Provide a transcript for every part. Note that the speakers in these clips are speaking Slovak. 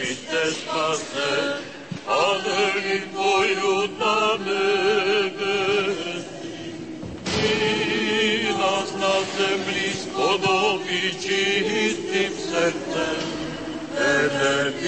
riddeşmezse Alır boyundan öbür Biraz nasıl blis kodov içi histim sertten Elem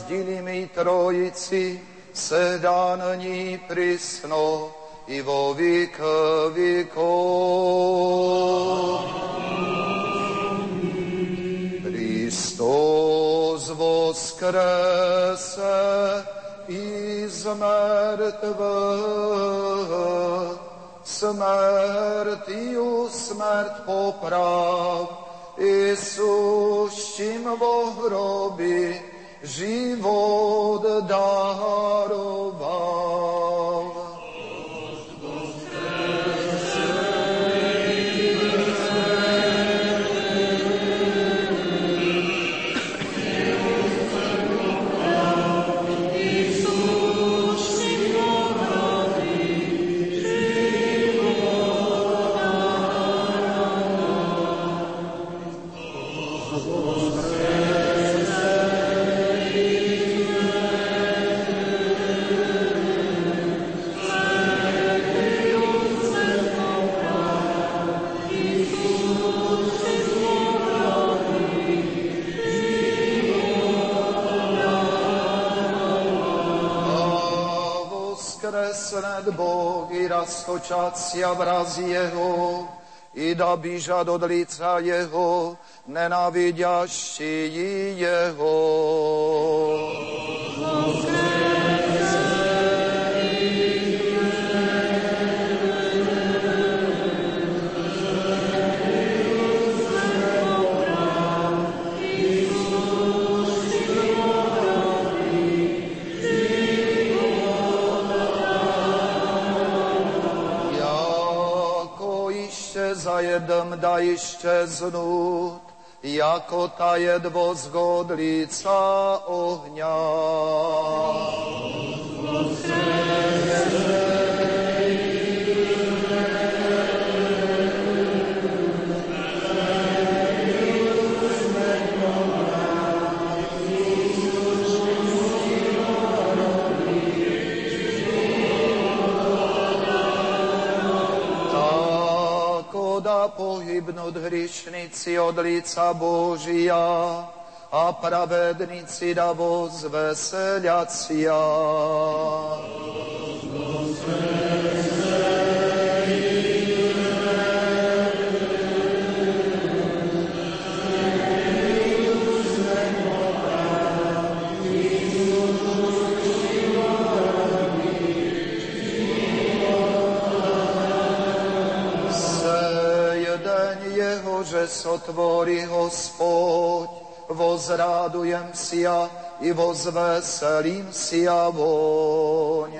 nerazdělými trojici, sedá na ní prisno i vo věk věkov. Hristos voskrese iz mŕtvych, smrtiju smrt poprav, Isus čím vo hrobi život daroval. Voskresned Bog i rastočacia vraz Jeho, i da bížat od lica Jeho, nenávidější Jeho. Iščezajedem da iščeznut, jako tajedvo zgod lica pohybnut hrišnici od lica Božija, a pravednici da vozveseljacija. Sej jeho, že sotvorí Hospod, vozrádujem si ja i vozveselím si ja voň.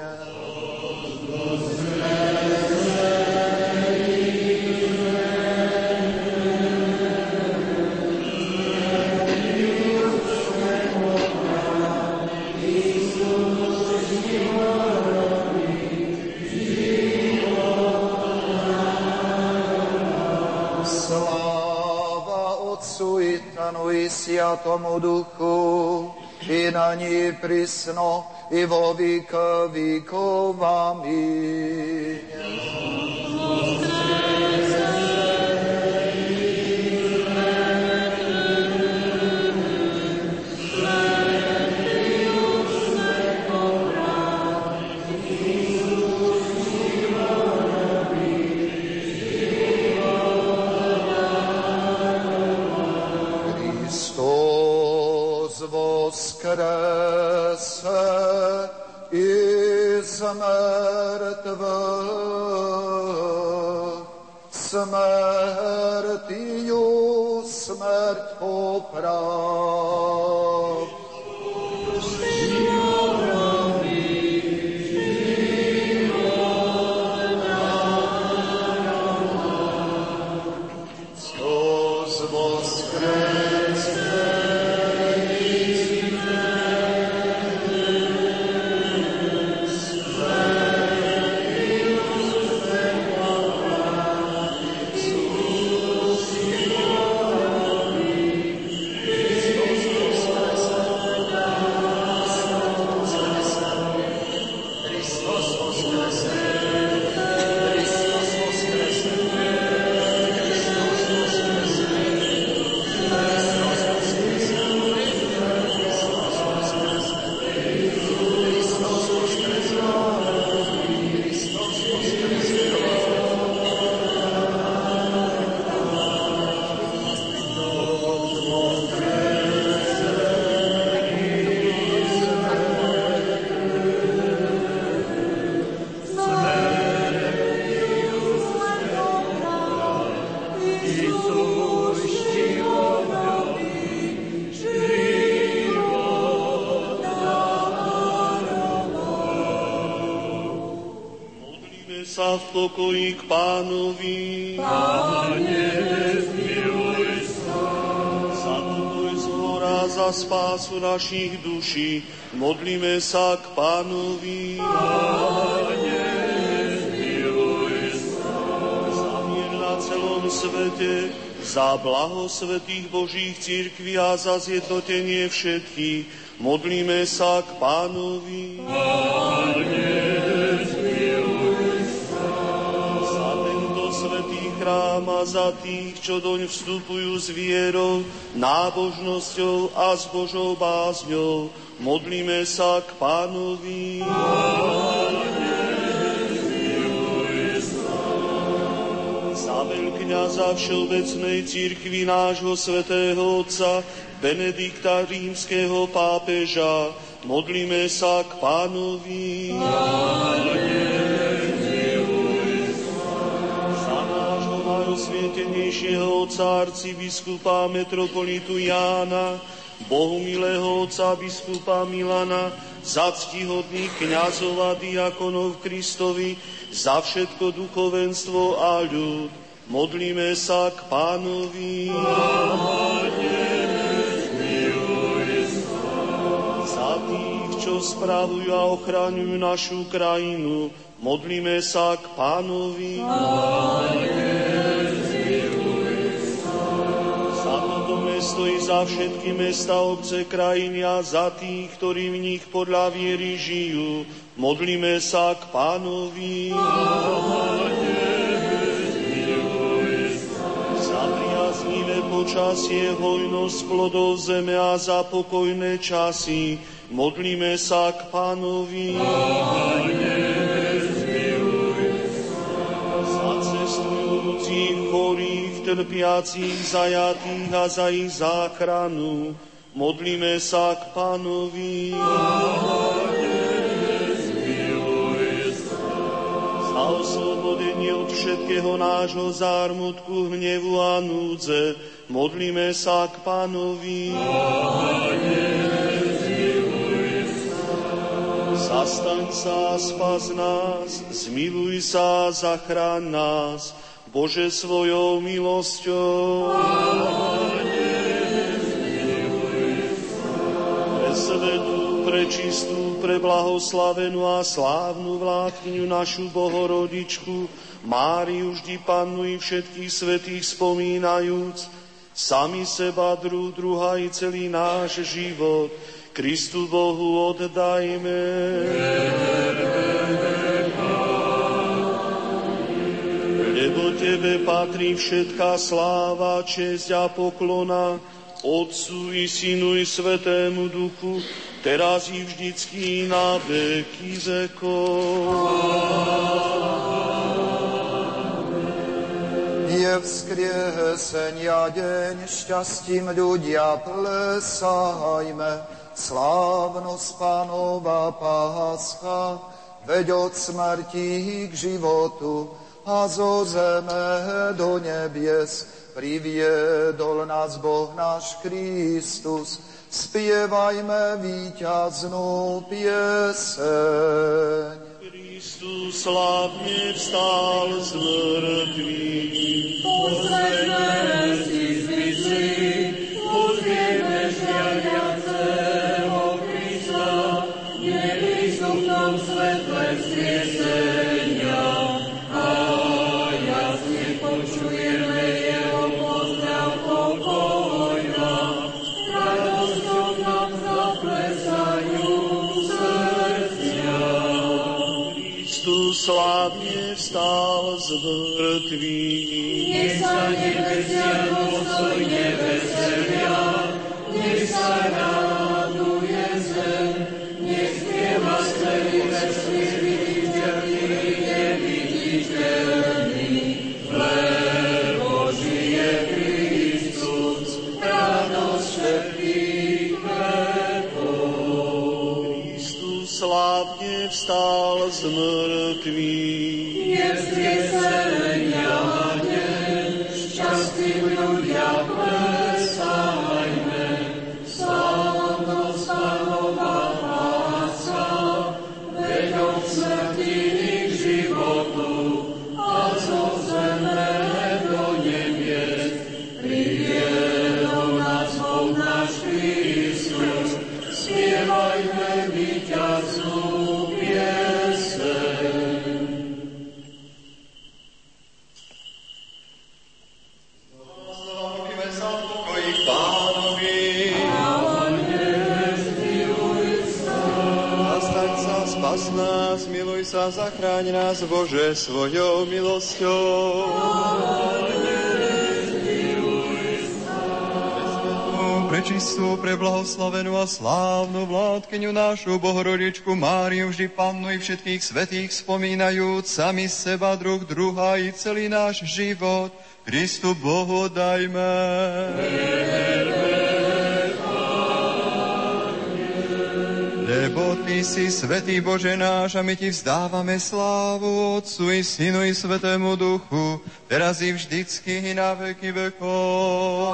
I Sviatomu Duchu, i na ní prisno, i vo vík víkov. Amin. Iz mŕtvych, smrtiju smrt poprav. Pokoji k pánovi. Pane, zmiluj sa. Za pokoj z hora, za spásu našich duší, modlíme sa k pánovi. Pane, zmiluj sa. Za mier na celom svete, za blaho svetých Božích církví a za zjednotenie všetkých, modlíme sa k pánovi. Za tých, čo doň vstupujú s vierou, nábožnosťou a s Božou bázňou, modlíme sa k pánovi. Za veľkňaza Všeobecnej církvy nášho svätého Otca Benedikta rímskeho pápeža, modlíme sa k pánovi. Za najosvietenejšieho otca arcibiskupa metropolitu Jána, Bohumilého otca biskupa Milana, za ctihodných kniazov a diakonov Kristovi, za všetko duchovenstvo a ľud. Modlíme sa k pánovi. Za tých, čo spravujú a ochraňujú našu krajinu, modlíme sa k pánovi. Za za všetky mesta, obce, krajiny a za tých, ktorí v nich podľa viery žijú, modlíme sa k pánovi. Za priaznivé počasie, hojnosť plodov zeme a za pokojné časy, modlíme sa k pánovi. Za trpiacich, zajatých a za ich záchranu, modlíme sa k pánovi. Za oslobodenie od všetkého nášho zármutku, hnevu a núdze, modlíme sa k pánovi. Zastaň sa, spas nás, zmiluj sa, zachráň nás, Bože svojou milosťou. Pre svetú, pre čistú, pre blahoslavenú a slávnu vládkyňu našu Bohorodičku, Máriu vždy pannu i všetkých svetých spomínajúc, sami seba, druh, druha i celý náš život, Kristu Bohu oddajme. Lebo Tebe patrí všetká sláva, česť a poklona, Otcu i Synu i Svetému Duchu, teraz i vždycky na veky vekov. Je vzkriesenia deň, šťastím ľudia plesajme, slávnosť pánova páscha, veď od smrti k životu a zo zeme do nebies priviedol nás Boh náš Kristus. Spievajme víťaznú pieseň. Kristus slávne vstal z mŕtvych. Pozrieme si z mŕtvych. Nech sa nebesia dôstojne veselia, nech sa raduje zem, nech spieva celý vesmír viditeľný, neviditeľný, lebo žije Kristus, radosť všetkých vekov. Kristus slávne vstal z mŕtvych. Prečistú, preblahoslavenú a slávnu vládkyňu našu Bohorodičku Máriu, vždy pannu i všetkých svetých spomínajúc, sami seba, druh druha i celý náš život, Kristu Bohu dajme. Lebo Ty si svetý Bože náš a my Ti vzdávame slávu Otcu i Synu i Svetému Duchu, teraz i vždycky i na veky vekov.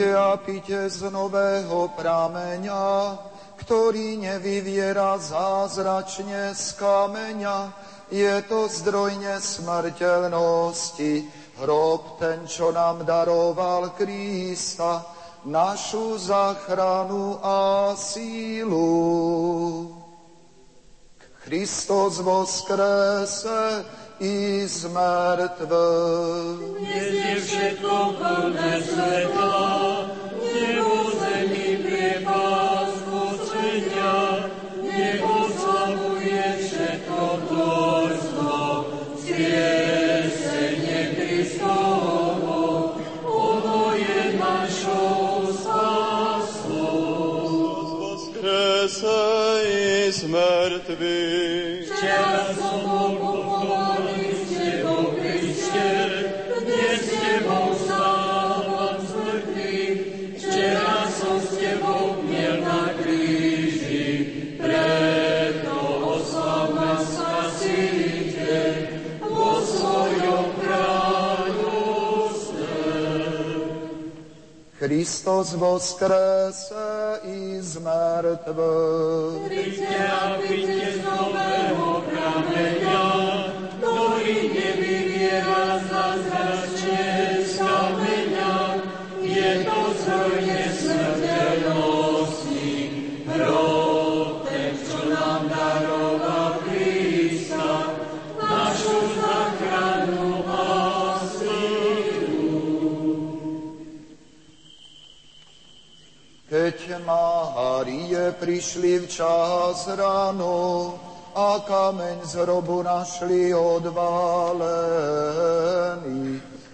Príďte a pite z nového prameňa, ktorý nevyviera zázračne z kameňa. Je to zdroj nesmrteľnosti, hrob ten, čo nám daroval Krista, našu zachranu a sílu. Kristus voskrese, i z mŕtvych. Dnes je všetko plné svetla, nebo zemi priepas posvetia, nech oslavuje všetko tvorstvo, skriesenie Kristovo, ono je našou spásou. Vzkrese i z mŕtvych. Včera som Kristus voskrese i z mŕtvych. Prišli včas ráno a kameň z hrobu našli odvalený,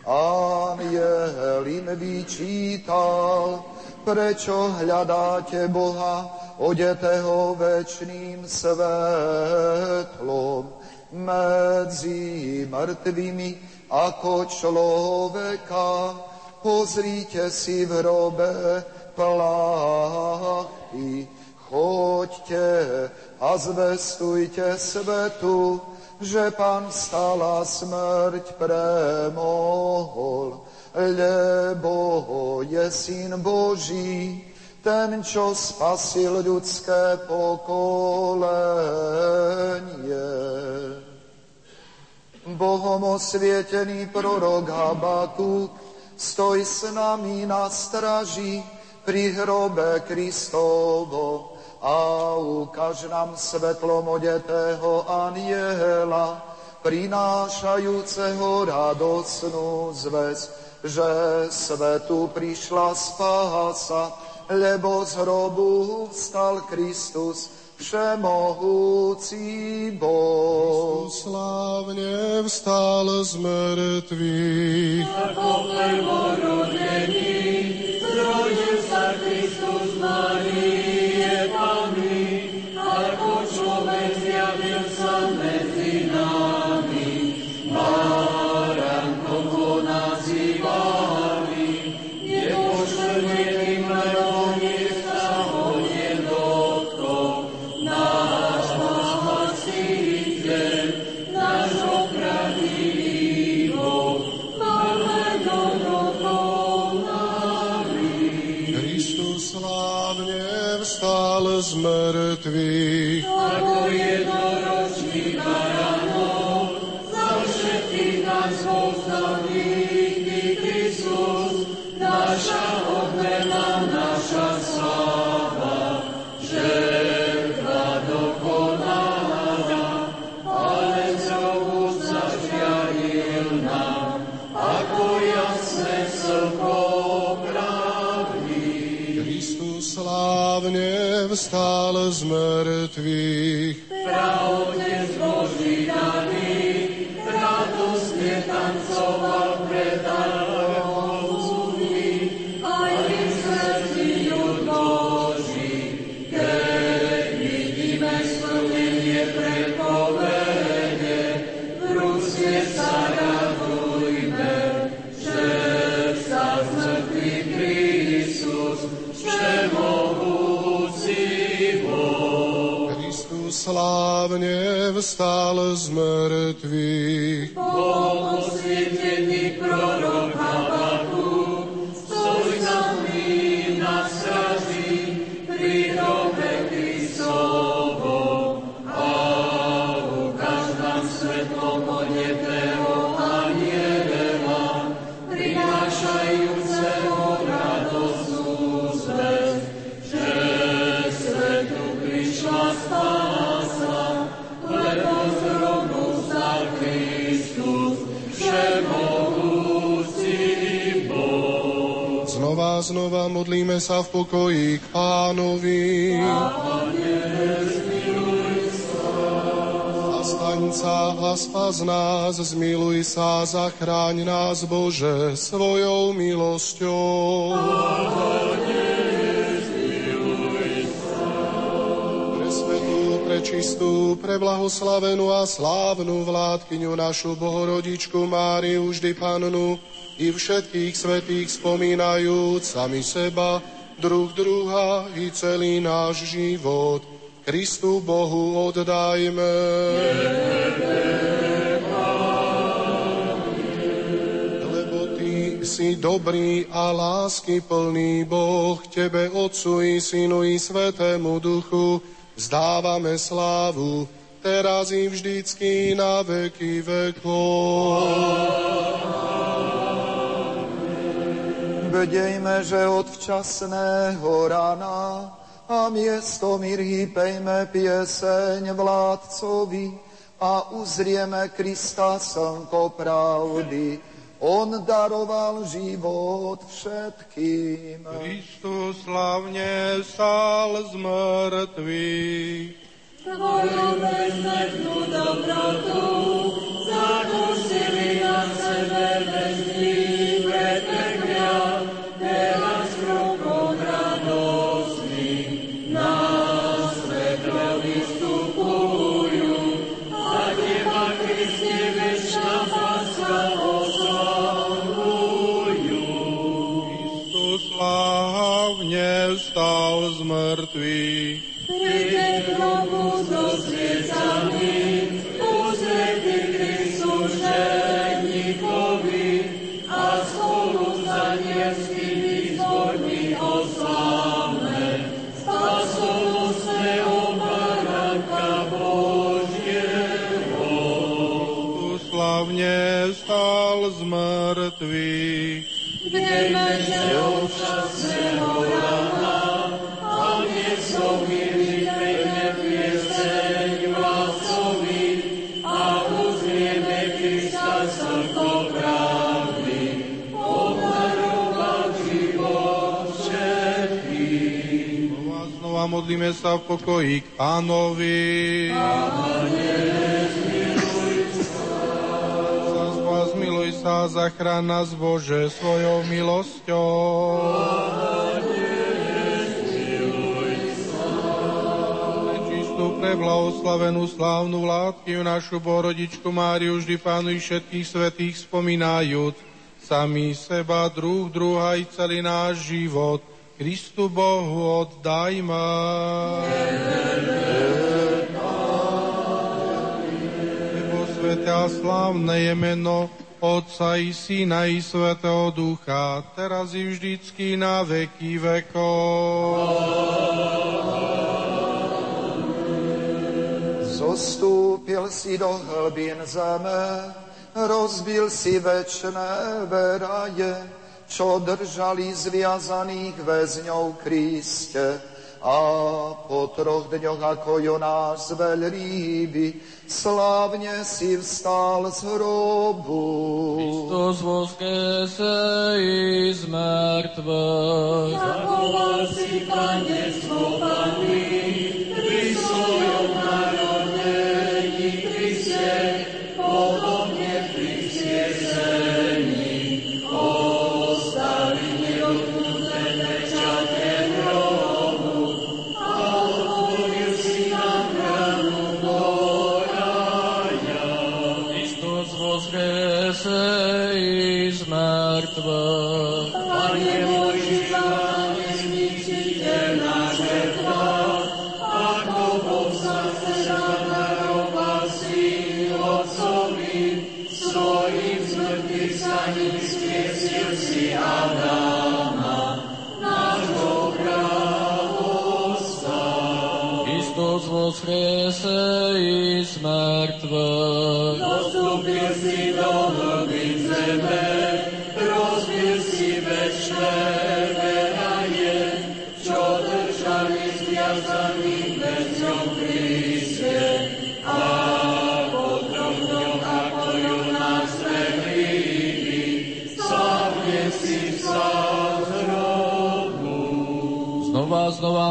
aniel im vyčítal, prečo hľadáte Boha odetého večným svetlom medzi mŕtvými ako človeka. Pozrite si v hrobe plachty, choďte a zvestujte svetu, že Pán stala smrť premohol, lebo je Syn Boží, ten, čo spasil ľudské pokolenie. Bohom osvietený prorok Habatuk, stoj s nami na straži pri hrobe Kristovo a ukáž nám svetlom odetého aniela, prinášajúceho radosnú zväz, že svetu prišla spása, lebo z hrobu vstal Kristus, všemohúci Boh. Slávne vstal z mŕtvych. Ako prvorodený, zrodil sa Kristus Marie sa v pokoji k pánovi. Zastaň sa a spas nás, zmiluj sa, zachráň nás, Bože, svojou milosťou. Pre svetú, čistú, pre a slávnu vládkyňu našu Bohorodičku Máriu, vždy Pannu, i všetkých svetých spomínajúc sami seba, druh druha i celý náš život. Kristu Bohu oddajme. Lebo Ty si dobrý a lásky plný Boh, Tebe Otcu i Synu i Svetému Duchu, vzdávame slávu, teraz i vždycky na veky vekov. Vedejme, že od včasného rána a miesto mirhy pejme pieseň vládcovi a uzrieme Krista slnko pravdy. On daroval život všetkým. Kristus slavne stal z mŕtvych. Tvoju bezmednú dobrotu zakúsili na sebe väzni mŕtvych. Príde k hrobu so sviecami, uzretý Kristus ženíkovi a spolu s anielskými zbormi oslávne. Spasonosné obaranka Božieho. Slavne stal z mŕtvych. Modlíme sa v pokoji k pánovi. Zazva, zmiluj sa, zachrán nás, Bože, svojou milosťou. Čistú preblahoslavenú slávnu vládkyňu našu Bohorodičku Máriu vždy pánu i všetkých svetých spomínajúc, sami seba, druh, druha i celý náš život, Kristu Bohu oddajme. Lebo sveté a slávne je meno Otca i Syna i Svetého Ducha, teraz i vždycky na veky vekov. Zostúpil si do hlbín zeme, rozbil si večné veraje, čo držali zviazaných väzňov Kriste. A po troch dňoch ako Jonáš zvel veľrýby, slávne si vstal z hrobu. Kristus voskese i z mŕtvych. Zachoval si panenstvo, panenstvo, pri vzkriese z mŕtvych. Zostúpil si do hlbín zeme, rozbil si večné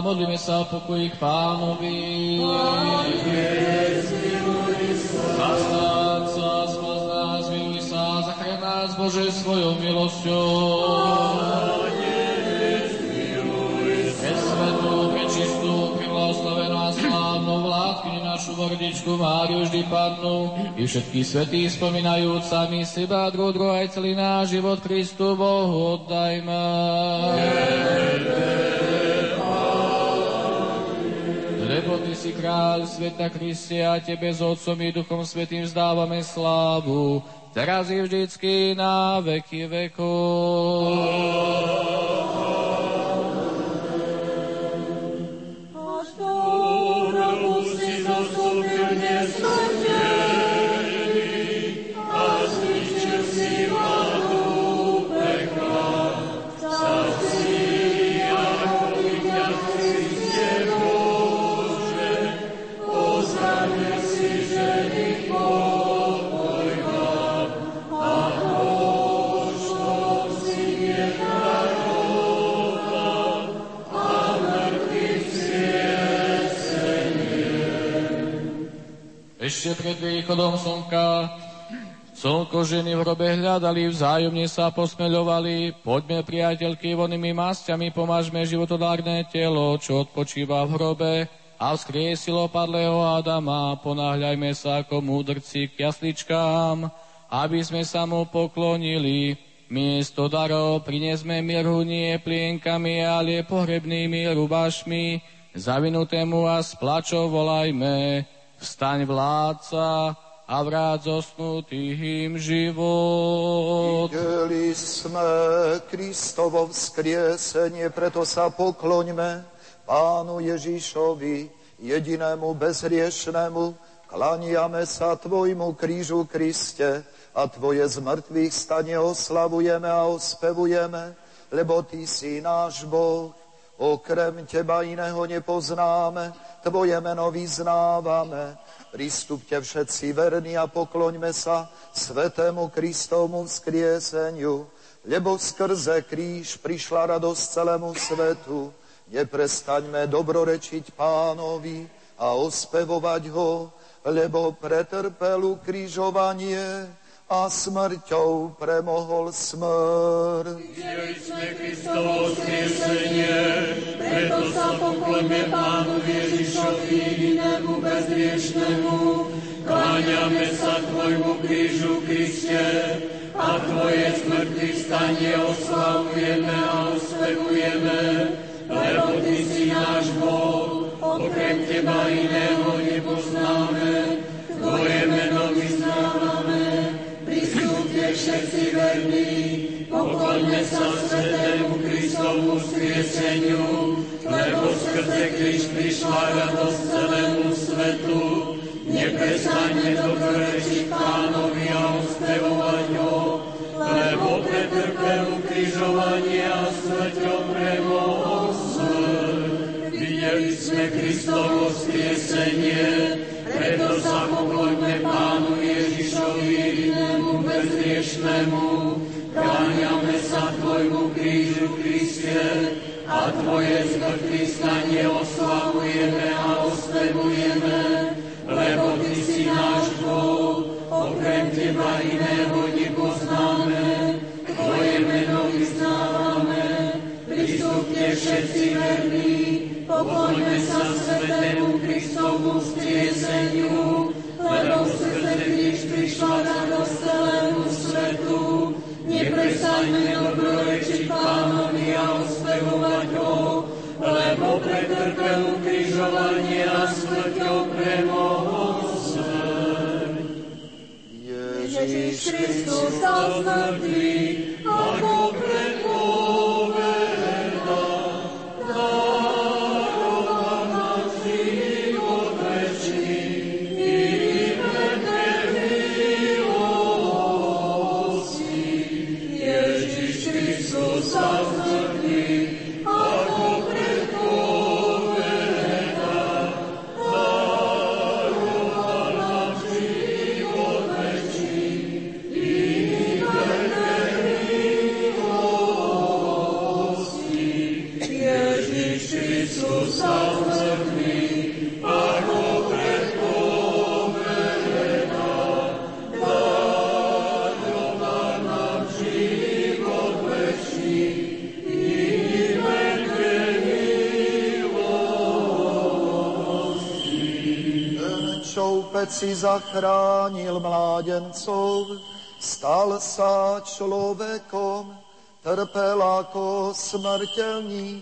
modlíme sa o pokoji k pánovi. Zastáň sa, spaz nás, miluj sa, zachraň nás, Bože, svojou milosťou. Svetú, pre čistú, pre blahoslavenú a slávnu vládkyňu našu vordičku Máriu vždy Pannu i všetkých svetých spomínajúc sami seba, druh, druh, aj celý náš život Kristu Bohu oddajme. Lebo kráľ sveta Kriste a Tebe s Otcom i Duchom Svetým vzdávame slávu, teraz i vždycky na veky vekov. Ešte pred východom slnka Slnko ženy v hrobe hľadali, vzájomne sa posmeľovali. Poďme, priateľky, vonými masťami pomážme životodárne telo, čo odpočíva v hrobe a vzkriesilo padlého Adama. Ponáhľajme sa ako múdrci k jasličkám, aby sme sa mu poklonili. Miesto darov prinesme mirhu nie plienkami, ale pohrebnými rubašmi. Zavinutému a s volajme, vstaň vládca, a vráť zosnutým život. Videli sme Kristovo vzkriesenie, preto sa pokloňme Pánu Ježišovi, jedinému bezhriešnemu, klaniame sa Tvojmu krížu Kriste a Tvoje zmrtvých stane oslavujeme a ospevujeme, lebo Ty si náš Boh, okrem Teba iného nepoznáme, Tvoje meno vyznávame, Pristupte všetci verní a pokloňme sa svetému Kristovmu vzkrieseniu, lebo skrze kríž prišla radosť celému svetu. Neprestaňme dobrorečiť pánovi a ospevovať ho, lebo pretrpel ukrižovanie a smrťou premohol smrť. Videli sme Kristovo skriesenie, preto sa pokloňme Pánu Ježišovi, jedinému bezriešnemu. Kláňame sa Tvojmu krížu, Kriste, a Tvoje smrti stanie oslavujeme a ospevujeme, lebo Ty si náš Boh, okrem Teba iného nepoznáme, verní, pokloňme sa Svetému Kristovu skrieseniu, lebo skrze kríž prišla radosť celému svetu. Neprestaňme dobrorečiť bezriešnemu. Kláňame sa Tvojmu krížu, Kriste, a Tvoje zmrtvý stanie oslavujeme a ospevujeme, lebo Ty si náš Boh, okrem Teba iného nepoznáme, Tvoje meno vyznávame, pristupte všetci verní, pokloňme sa Svetému Kristovu vzkrieseniu, Neprestaňme dobrorečiť Pánovi a ospevovať ho, lebo pretrpel ukrižovanie a smrťou premohol smrť. Ježiš Kristus sa z mŕtvych, v peci zachránil mládencov, stal sa človekom, trpel ako smrteľník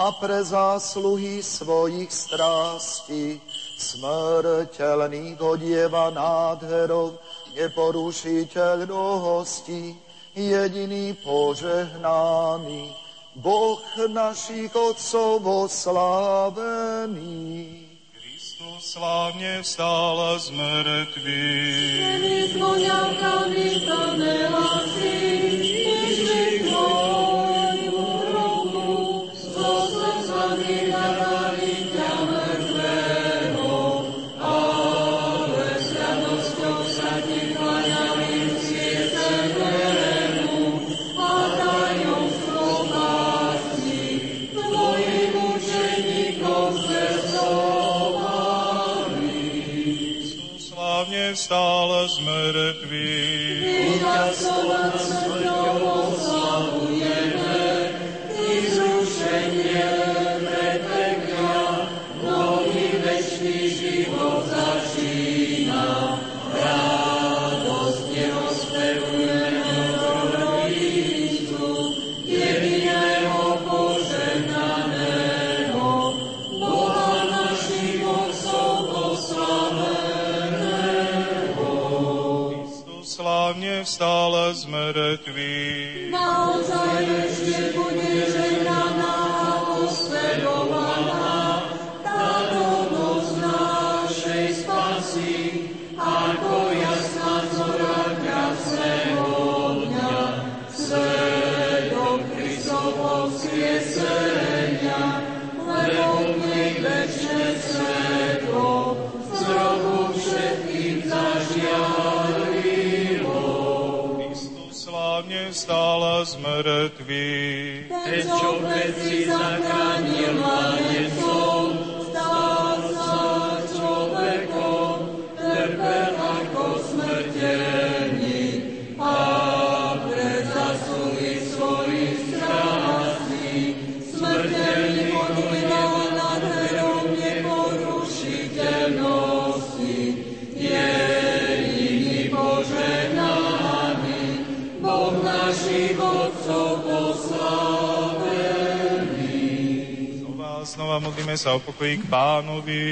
a pre zásluhy svojich strástí smrteľných odieva nádherov, neporušiteľnosti, jediný požehnaný, Boh našich otcov oslávený. Slávne vstal z mŕtvych. Ženy zvoňavkami plné hlasy, pokoji k pánovi.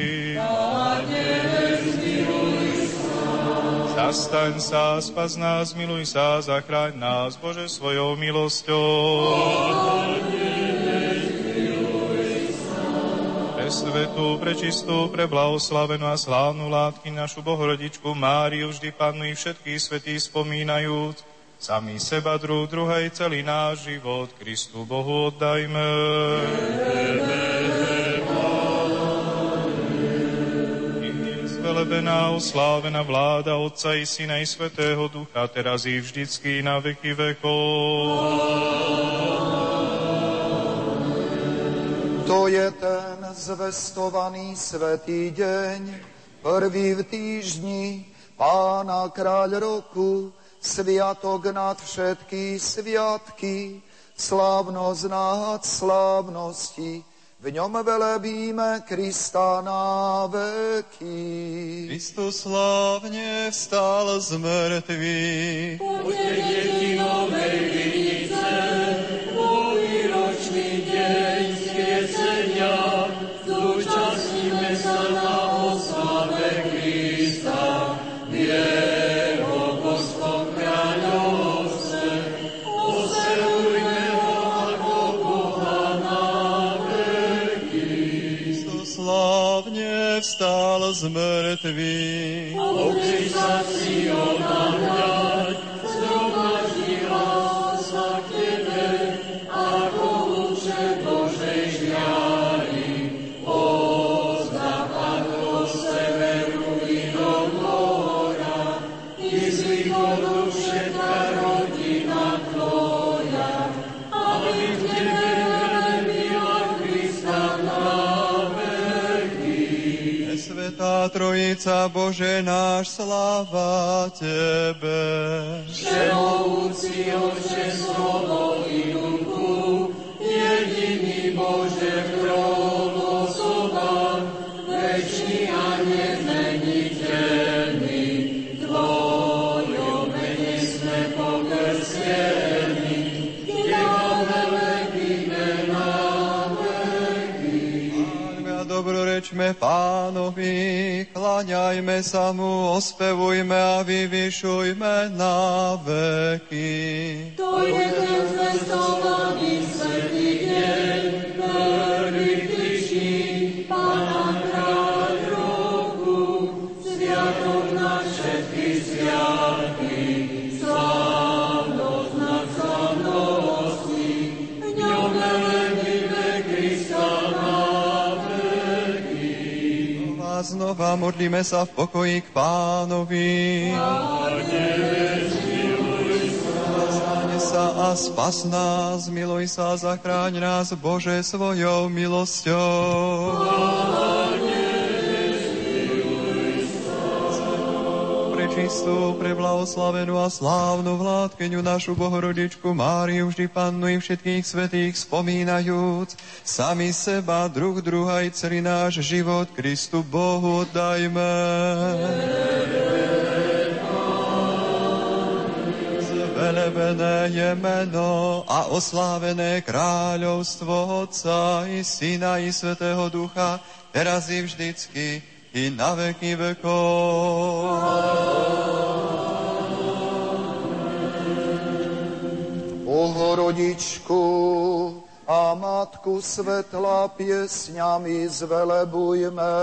Zastaň sa, spas nás, miluj sa, zachráň nás, Bože, svojou milosťou. Pre svetu, prečistú, pre blahoslavenú a slávnu látky našu Bohorodičku Máriu vždy pannuj všetkých svetí spomínajúc, sami seba, druh, druhej, celý náš život Kristu Bohu oddajme. Zvelebená, oslávená vláda Otca i Syna i Svetého Ducha, teraz i vždycky na veky vekov. To je ten zvestovaný svetý deň, prvý v týždni, Pána kráľ roku, sviatok nad všetky sviatky, slávnosť nad slávnosti, v ňom velebíme Krista na veky. Kristus slávne vstal z mŕtvych. Poďte, deti mŕtvych. Trojica, Bože náš, sláva Tebe. Všemovúci Oče, slovo i duchu, jediný Bože v Ďakujme pánovi, kláňajme sa mu, ospevujme a vyvyšujme na veky. To je ten zvestovaný svetý A modlíme sa v pokoji k pánovi. Zastane sa a spas nás, miluj sa a zachráň nás, Bože, svojou milosťou. Prečistú, preblahoslavenú a slávnu vládkeňu našu Bohorodičku Máriu, vždy pannu i všetkých svetých spomínajúc, sami seba, druh druha i celý náš život Kristu Bohu oddajme. Zvelebené je meno a oslávené kráľovstvo Otca i Syna i Svetého Ducha, teraz i vždycky, i na veky vekov. Bohorodičku a Matku svetla piesňami zvelebujme.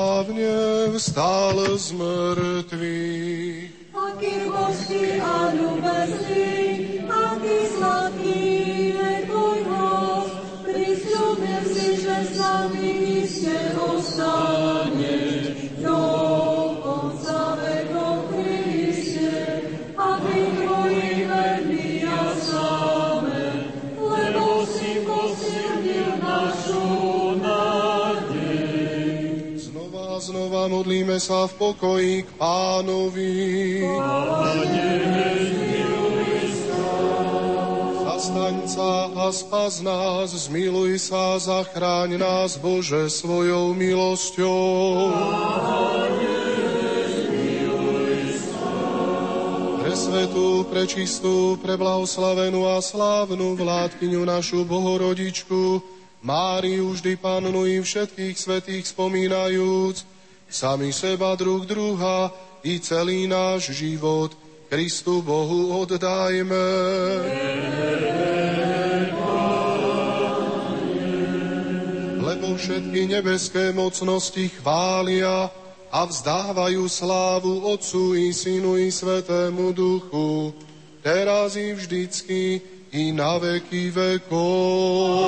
Slávne vstal z mŕtvych. Aký božský a ľubezný, modlíme sa v pokoji k pánovi. Zastaň sa a spas nás, zmiluj sa, zachráň nás, Bože, svojou milosťou. Pre svetú, prečistú, preblahoslavenú a slávnu vládkyňu našu Bohorodičku, Máriu vždy pannu i všetkých svetých spomínajúc, sami seba druh druha i celý náš život Kristu Bohu oddajme. Lebo všetky nebeské mocnosti chvália a vzdávajú slávu Otcu i Synu i Svetému Duchu, teraz i vždycky i na veky vekov.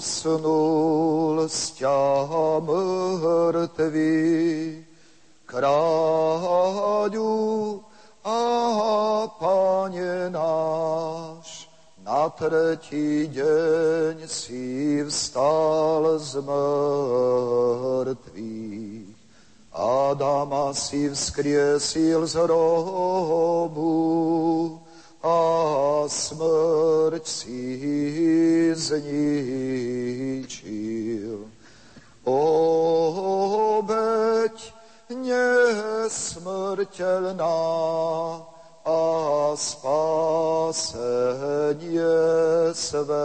Usnul z ťa mŕtvy, kráľu a Pane náš, na tretí deň si vstal z mŕtvych. Adama si vzkriesil z hrobu a smrť si zničil. Kristitelna a spasenie své.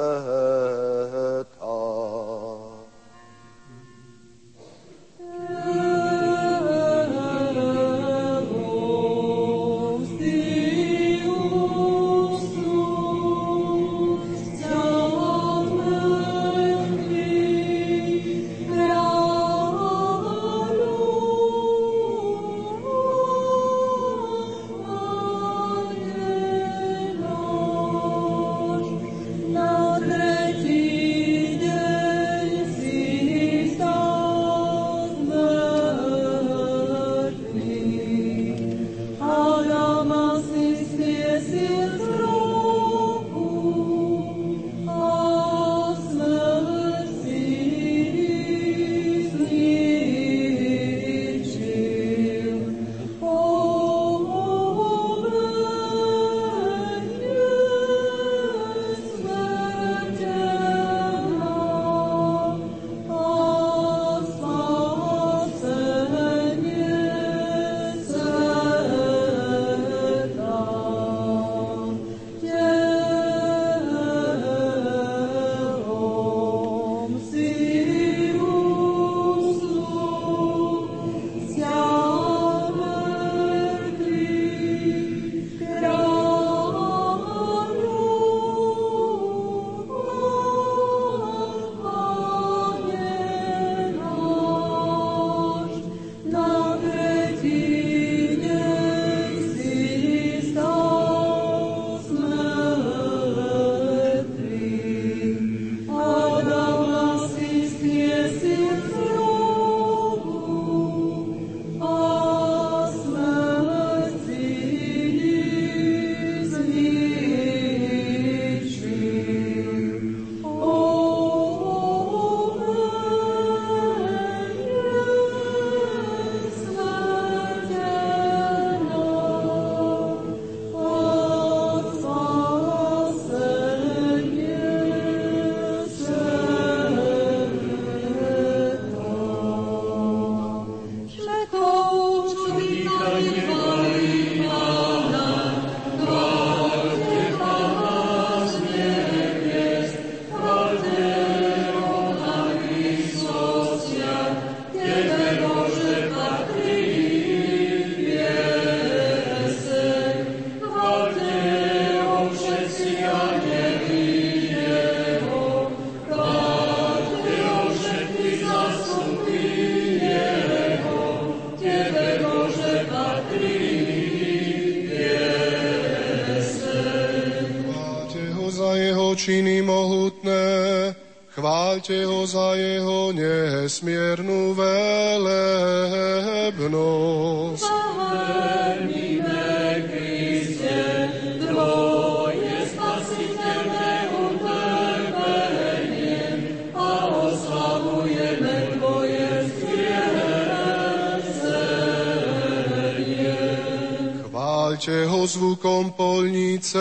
Sveta.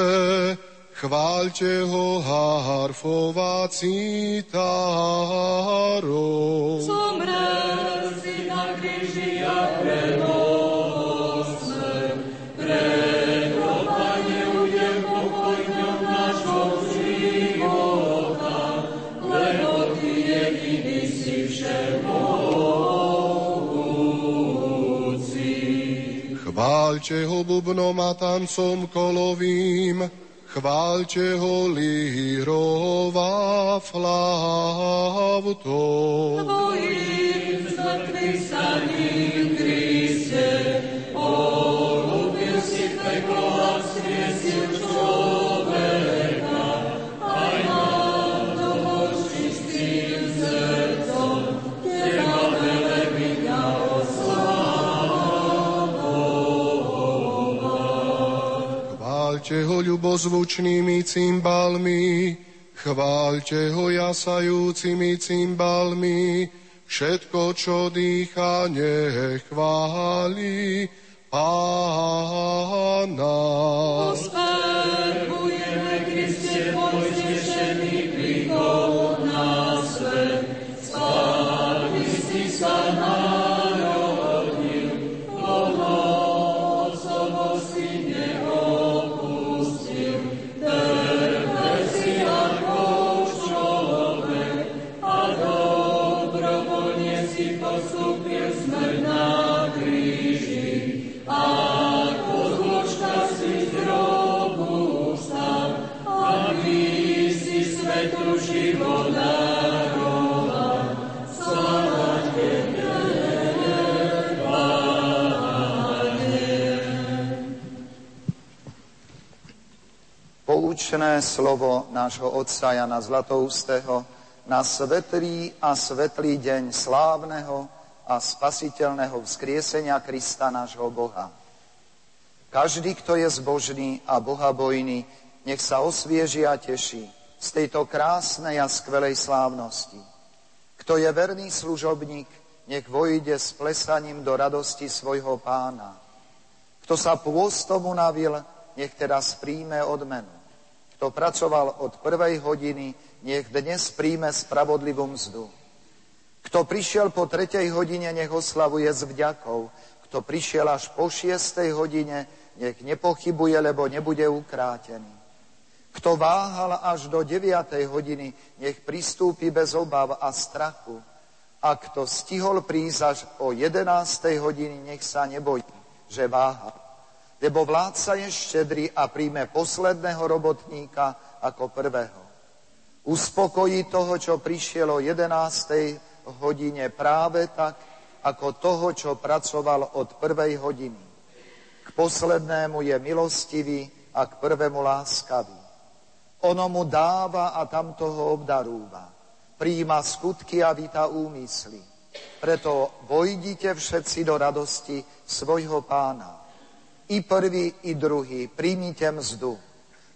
chváľte ho harfová cítárov. Zomrel si na kríži a premohol Chváľte ho bubnom a tancom kolovým, chváľte ho lírová flautou. Tvojim Chváľte ho ľubozvučnými cymbalmi, chváľte ho jasajúcimi cymbalmi, všetko, čo dýcha, nech chváli Pána. Ospevujeme, Poučné slovo nášho otca Jana Zlatoustého na svetlý a svetlý deň slávneho a spasiteľného vzkriesenia Krista nášho Boha. Každý, kto je zbožný a bohabojný, nech sa osvieži a teší z tejto krásnej a skvelej slávnosti. Kto je verný služobník, nech vojde s plesaním do radosti svojho pána. Kto sa pôstom unavil, nech teraz príjme odmenu. Kto pracoval od prvej hodiny, nech dnes príjme spravodlivú mzdu. Kto prišiel po tretej hodine, nech oslavuje s vďakou. Kto prišiel až po šiestej hodine, nech nepochybuje, lebo nebude ukrátený. Kto váhal až do deviatej hodiny, nech pristúpi bez obav a strachu. A kto stihol prísť až o jedenástej hodiny, nech sa nebojí, že váha. Lebo vládca je štedrý a príjme posledného robotníka ako prvého. Uspokojí toho, čo prišiel o jedenástej hodine práve tak, ako toho, čo pracoval od prvej hodiny. K poslednému je milostivý a k prvému láskavý. Ono mu dáva a tamto ho obdarúva. Príjima skutky a víta úmysly. Preto vojdite všetci do radosti svojho pána. I prvý, i druhý, príjmite mzdu.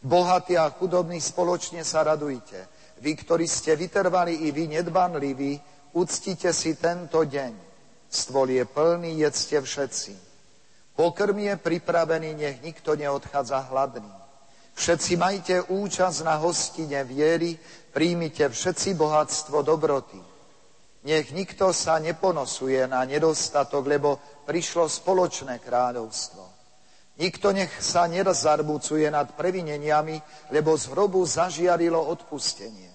Bohatí a chudobní spoločne sa radujte. Vy, ktorí ste vytrvali i vy nedbanliví, uctite si tento deň. Stôl je plný, jedzte všetci. Pokrm je pripravený, nech nikto neodchádza hladný. Všetci majte účasť na hostine viery, príjmite všetci bohatstvo dobroty. Nech nikto sa neponosuje na nedostatok, lebo prišlo spoločné kráľovstvo. Nikto nech sa nezarmucuje nad previneniami, lebo z hrobu zažiarilo odpustenie.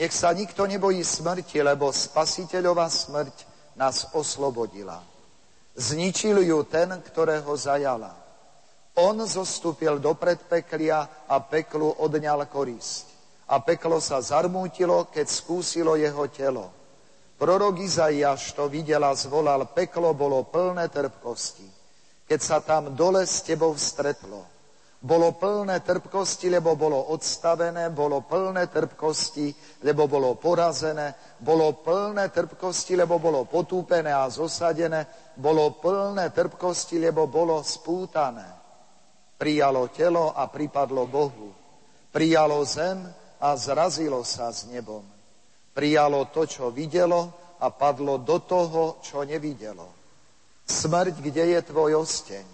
Nech sa nikto nebojí smrti, lebo spasiteľová smrť nás oslobodila. Zničil ju ten, ktorého zajala. On zostúpil do predpeklia a peklu odňal korisť. A peklo sa zarmútilo, keď skúsilo jeho telo. Prorok Izaiáš to videl a zvolal, peklo bolo plné trpkosti. Keď sa tam dole s tebou stretlo, bolo plné trpkosti, lebo bolo odstavené, bolo plné trpkosti, lebo bolo porazené, bolo plné trpkosti, lebo bolo potúpené a zosadené, bolo plné trpkosti, lebo bolo spútané. Prijalo telo a pripadlo Bohu. Prijalo zem a zrazilo sa s nebom. Prijalo to, čo videlo a padlo do toho, čo nevidelo. Smrť, kde je tvoj osteň?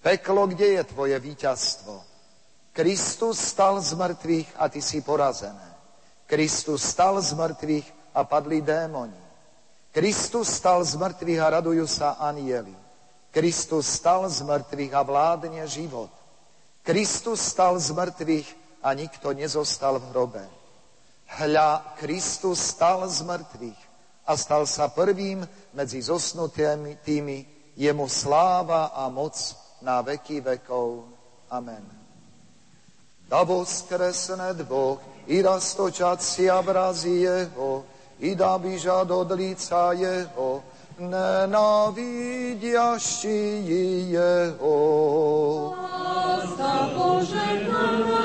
Peklo, kde je tvoje víťazstvo? Kristus stal z mŕtvych a ty si porazené. Kristus stal z mŕtvych a padli démoni. Kristus stal z mŕtvych a radujú sa anieli. Kristus stal z mŕtvych a vládne život. Kristus stal z mŕtvych a nikto nezostal v hrobe. Hľa, Kristus stal z mŕtvych a stal sa prvým medzi zosnutými tými, jemu sláva a moc na veky vekov. Amen. Da voskresne dvoch i da stočaci obrazi jeho i da biža od lica jeho, nenávidiaši jeho. Láska požehnaná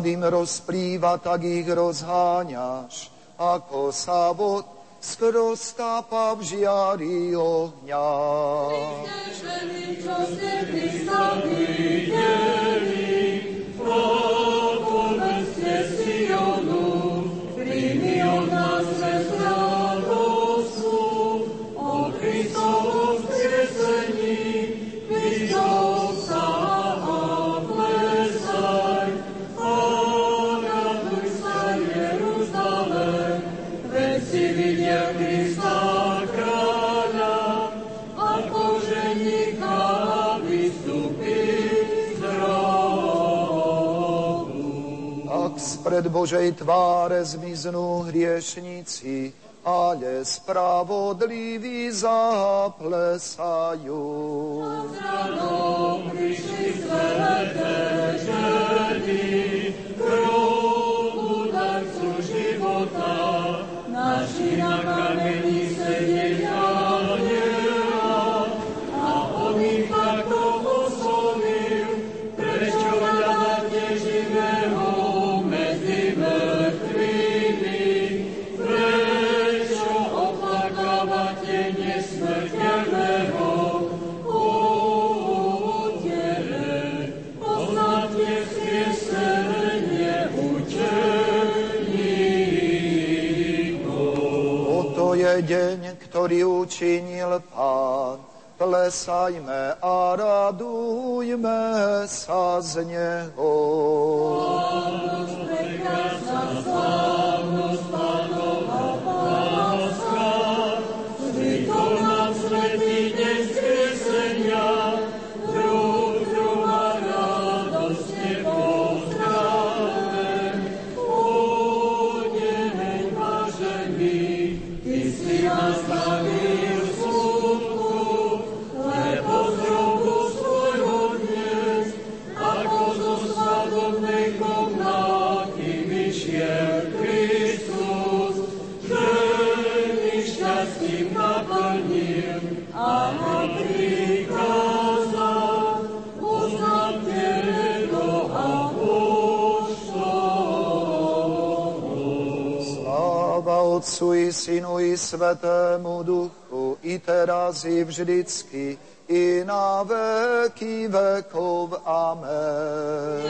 sa dým rozplýva, tak ich rozháňaš, ako sa vod skrostápa v žiari ohňa. Čo sa pred Božej tváre zmiznú hriešnici, ale spravodliví zaplesajú. Zranou učinil Pán. Plesajme a radujme sa z Neho. Otcu Synu i Svetému Duchu, i teraz i vždycky, i na veky vekov. Amen.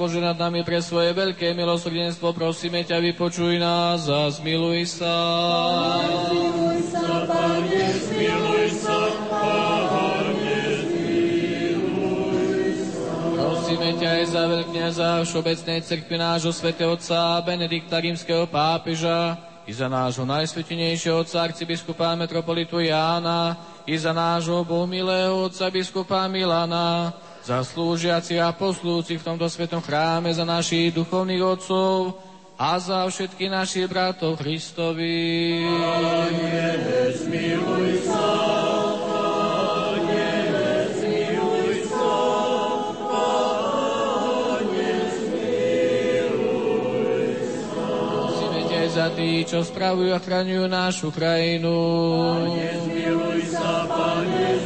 Bože nad nami pre svoje veľké milosrdenstvo, prosíme ťa, vypočuj nás a zmiluj sa. Zmiluj sa, Pane, zmiluj sa, Pane, zmiluj Prosíme ťa aj za veľkňaza Všeobecnej cerkvi nášho svätého Otca Benedikta rímskeho pápeža, i za nášho najsvetenejšieho otca arcibiskupa metropolitu Jána, i za nášho bohumilého otca biskupa Milana, za slúžiaci a poslúci v tomto svetom chráme, za našich duchovných otcov a za všetkých našich bratov Kristovi. Pane, zmiluj sa. za tí, čo spravujú a chraňujú našu krajinu. Pane, zmiluj sa, Pane.